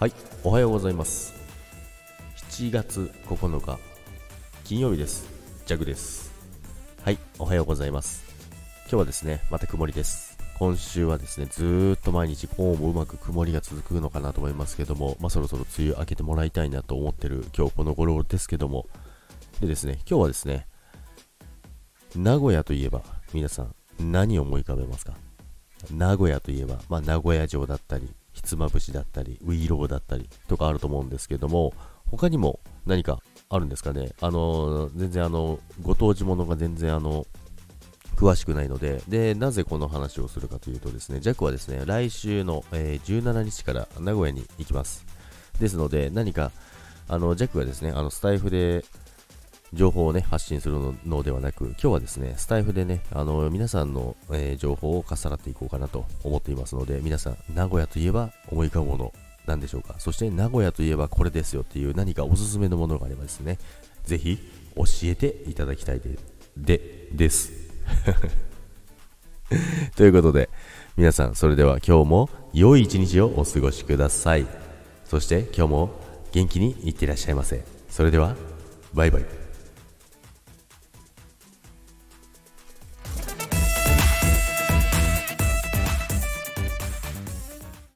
はい、おはようございます。7月9日、金曜日です。ジャグです。はい、おはようございます。今日はですね、また曇りです。今週はですね、ずーっと毎日、こうもうまく曇りが続くのかなと思いますけども、まあ、そろそろ梅雨明けてもらいたいなと思ってる今日この頃ですけども、でですね、今日はですね、名古屋といえば、皆さん、何を思い浮かべますか？名古屋といえば、まあ、名古屋城だったり、ひつまぶしだったり、ウイローだったりとかあると思うんですけども、他にも何かあるんですかね？あの全然あの、ご当地ものが全然あの、詳しくないので、で、なぜこの話をするかというとですね、ジャックはですね、来週の、えー17日から名古屋に行きます。ですので、何か、あの、ジャックがですね、あの、スタイフで情報をね、発信するのではなく、今日はですね、スタイフでね、あの、皆さんの、えー情報をかっさらっていこうかなと思っていますので、皆さん、名古屋といえば思い浮かぶもの、なんでしょうか。そして、名古屋といえばこれですよっていう何かおすすめのものがあればですね、ぜひ教えていただきたいで、で、です。ということで、皆さん、それでは今日も良い一日をお過ごしください。そして今日も元気にいってらっしゃいませ。それでは、バイバイ。